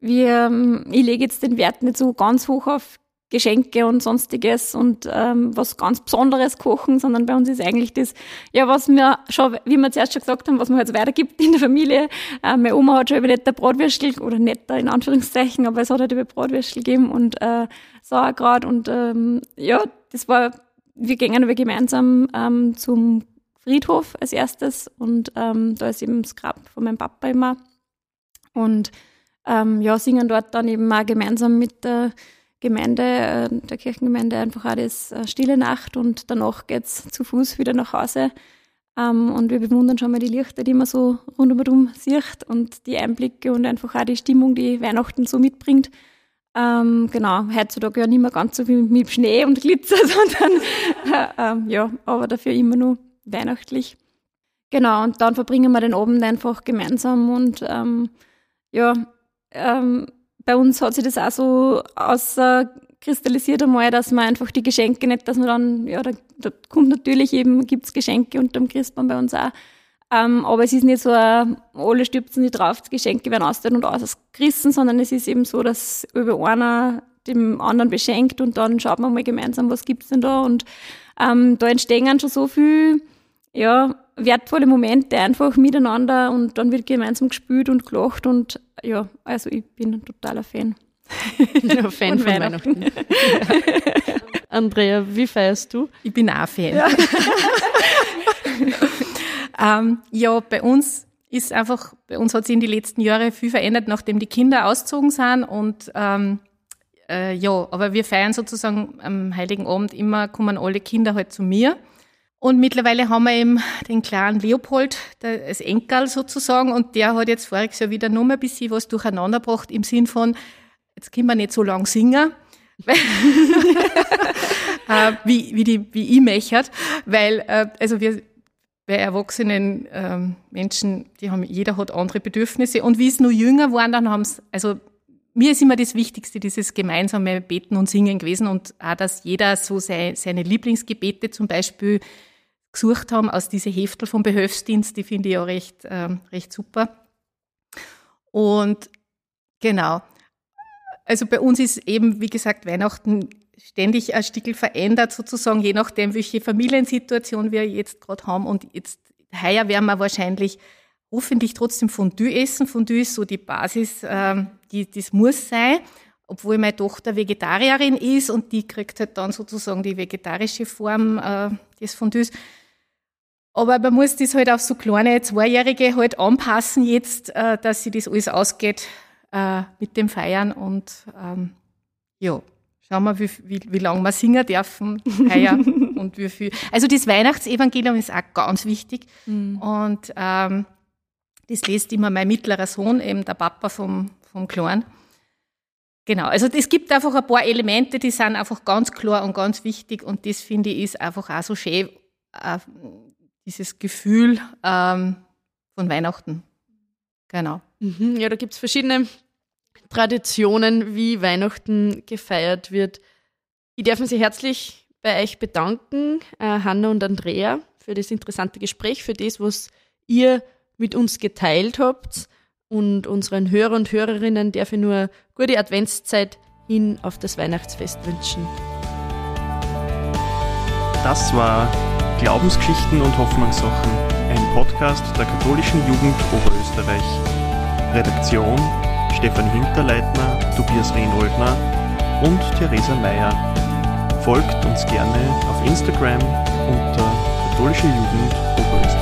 wir, ähm, ich lege jetzt den Wert nicht so ganz hoch auf Geschenke und sonstiges und ähm, was ganz Besonderes kochen, sondern bei uns ist eigentlich das, ja, was wir schon, wie wir zuerst schon gesagt haben, was man halt so weitergibt in der Familie. Äh, meine Oma hat schon über netter Bratwürstel, oder netter in Anführungszeichen, aber es hat halt über Bratwürstel gegeben und äh, Sauerkraut und ähm, ja, das war, wir gingen aber gemeinsam ähm, zum Friedhof als erstes und ähm, da ist eben das Grab von meinem Papa immer und ähm, ja, singen dort dann eben auch gemeinsam mit der Gemeinde, äh, der Kirchengemeinde einfach auch das äh, Stille Nacht und danach geht's zu Fuß wieder nach Hause. Ähm, und wir bewundern schon mal die Lichter, die man so rundherum sieht und die Einblicke und einfach auch die Stimmung, die Weihnachten so mitbringt. Ähm, genau, heutzutage ja nicht mehr ganz so viel mit Schnee und Glitzer, sondern äh, ähm, ja, aber dafür immer nur weihnachtlich. Genau, und dann verbringen wir den Abend einfach gemeinsam und ähm, ja, ähm, bei uns hat sich das auch so auskristallisiert einmal, dass man einfach die Geschenke nicht, dass man dann, ja, da, da kommt natürlich eben, gibt's Geschenke unterm Christbaum bei uns auch. Ähm, aber es ist nicht so, alle stüpfen nicht drauf, die Geschenke werden ausgeteilt und ausgerissen, sondern es ist eben so, dass über einer dem anderen beschenkt und dann schaut man mal gemeinsam, was gibt's denn da und ähm, da entstehen schon so viel, ja, wertvolle Momente einfach miteinander und dann wird gemeinsam gespült und gelacht und ja, also ich bin ein totaler Fan. Ja, Fan von, von Weihnachten. Weihnachten. Ja. Andrea, wie feierst du? Ich bin auch Fan. Ja, ähm, ja bei uns ist einfach, bei uns hat sich in den letzten Jahren viel verändert, nachdem die Kinder ausgezogen sind und ähm, äh, ja, aber wir feiern sozusagen am Heiligen Abend immer, kommen alle Kinder halt zu mir und mittlerweile haben wir eben den kleinen Leopold, das Enkel sozusagen, und der hat jetzt voriges Jahr wieder mal ein bisschen was durcheinander gebracht im Sinn von, jetzt können wir nicht so lang singen, äh, wie, wie, die, wie ich möchte, weil, äh, also wir, bei erwachsenen ähm, Menschen, die haben, jeder hat andere Bedürfnisse. Und wie es nur jünger waren, dann haben es, also mir ist immer das Wichtigste, dieses gemeinsame Beten und Singen gewesen und auch, dass jeder so sei, seine Lieblingsgebete zum Beispiel gesucht haben aus diese Heftel vom Behöfsdienst, die finde ich auch recht, ähm, recht super. Und genau. Also bei uns ist eben, wie gesagt, Weihnachten ständig ein Stückel verändert, sozusagen, je nachdem, welche Familiensituation wir jetzt gerade haben. Und jetzt heuer werden wir wahrscheinlich hoffentlich trotzdem Fondue essen. Fondue ist so die Basis, ähm, die, das muss sein. Obwohl meine Tochter Vegetarierin ist und die kriegt halt dann sozusagen die vegetarische Form äh, des Fondues. Aber man muss das halt auf so kleine Zweijährige halt anpassen jetzt, äh, dass sie das alles ausgeht äh, mit dem Feiern und ähm, ja, schauen wir, wie, wie, wie lange wir singen dürfen heuer und wie viel. Also das Weihnachtsevangelium ist auch ganz wichtig mhm. und ähm, das liest immer mein mittlerer Sohn, eben der Papa vom, vom Kleinen. Genau, also es gibt einfach ein paar Elemente, die sind einfach ganz klar und ganz wichtig und das finde ich ist einfach auch so schön, äh, dieses Gefühl ähm, von Weihnachten. Genau. Mhm, ja, da gibt es verschiedene Traditionen, wie Weihnachten gefeiert wird. Ich darf mich sehr herzlich bei euch bedanken, äh, Hanna und Andrea, für das interessante Gespräch, für das, was ihr mit uns geteilt habt. Und unseren Hörer und Hörerinnen darf ich nur gute Adventszeit Ihnen auf das Weihnachtsfest wünschen. Das war Glaubensgeschichten und Hoffnungssachen, ein Podcast der katholischen Jugend Oberösterreich. Redaktion Stefan Hinterleitner, Tobias Rehnoldner und Theresa Meyer. Folgt uns gerne auf Instagram unter katholische Jugend Oberösterreich.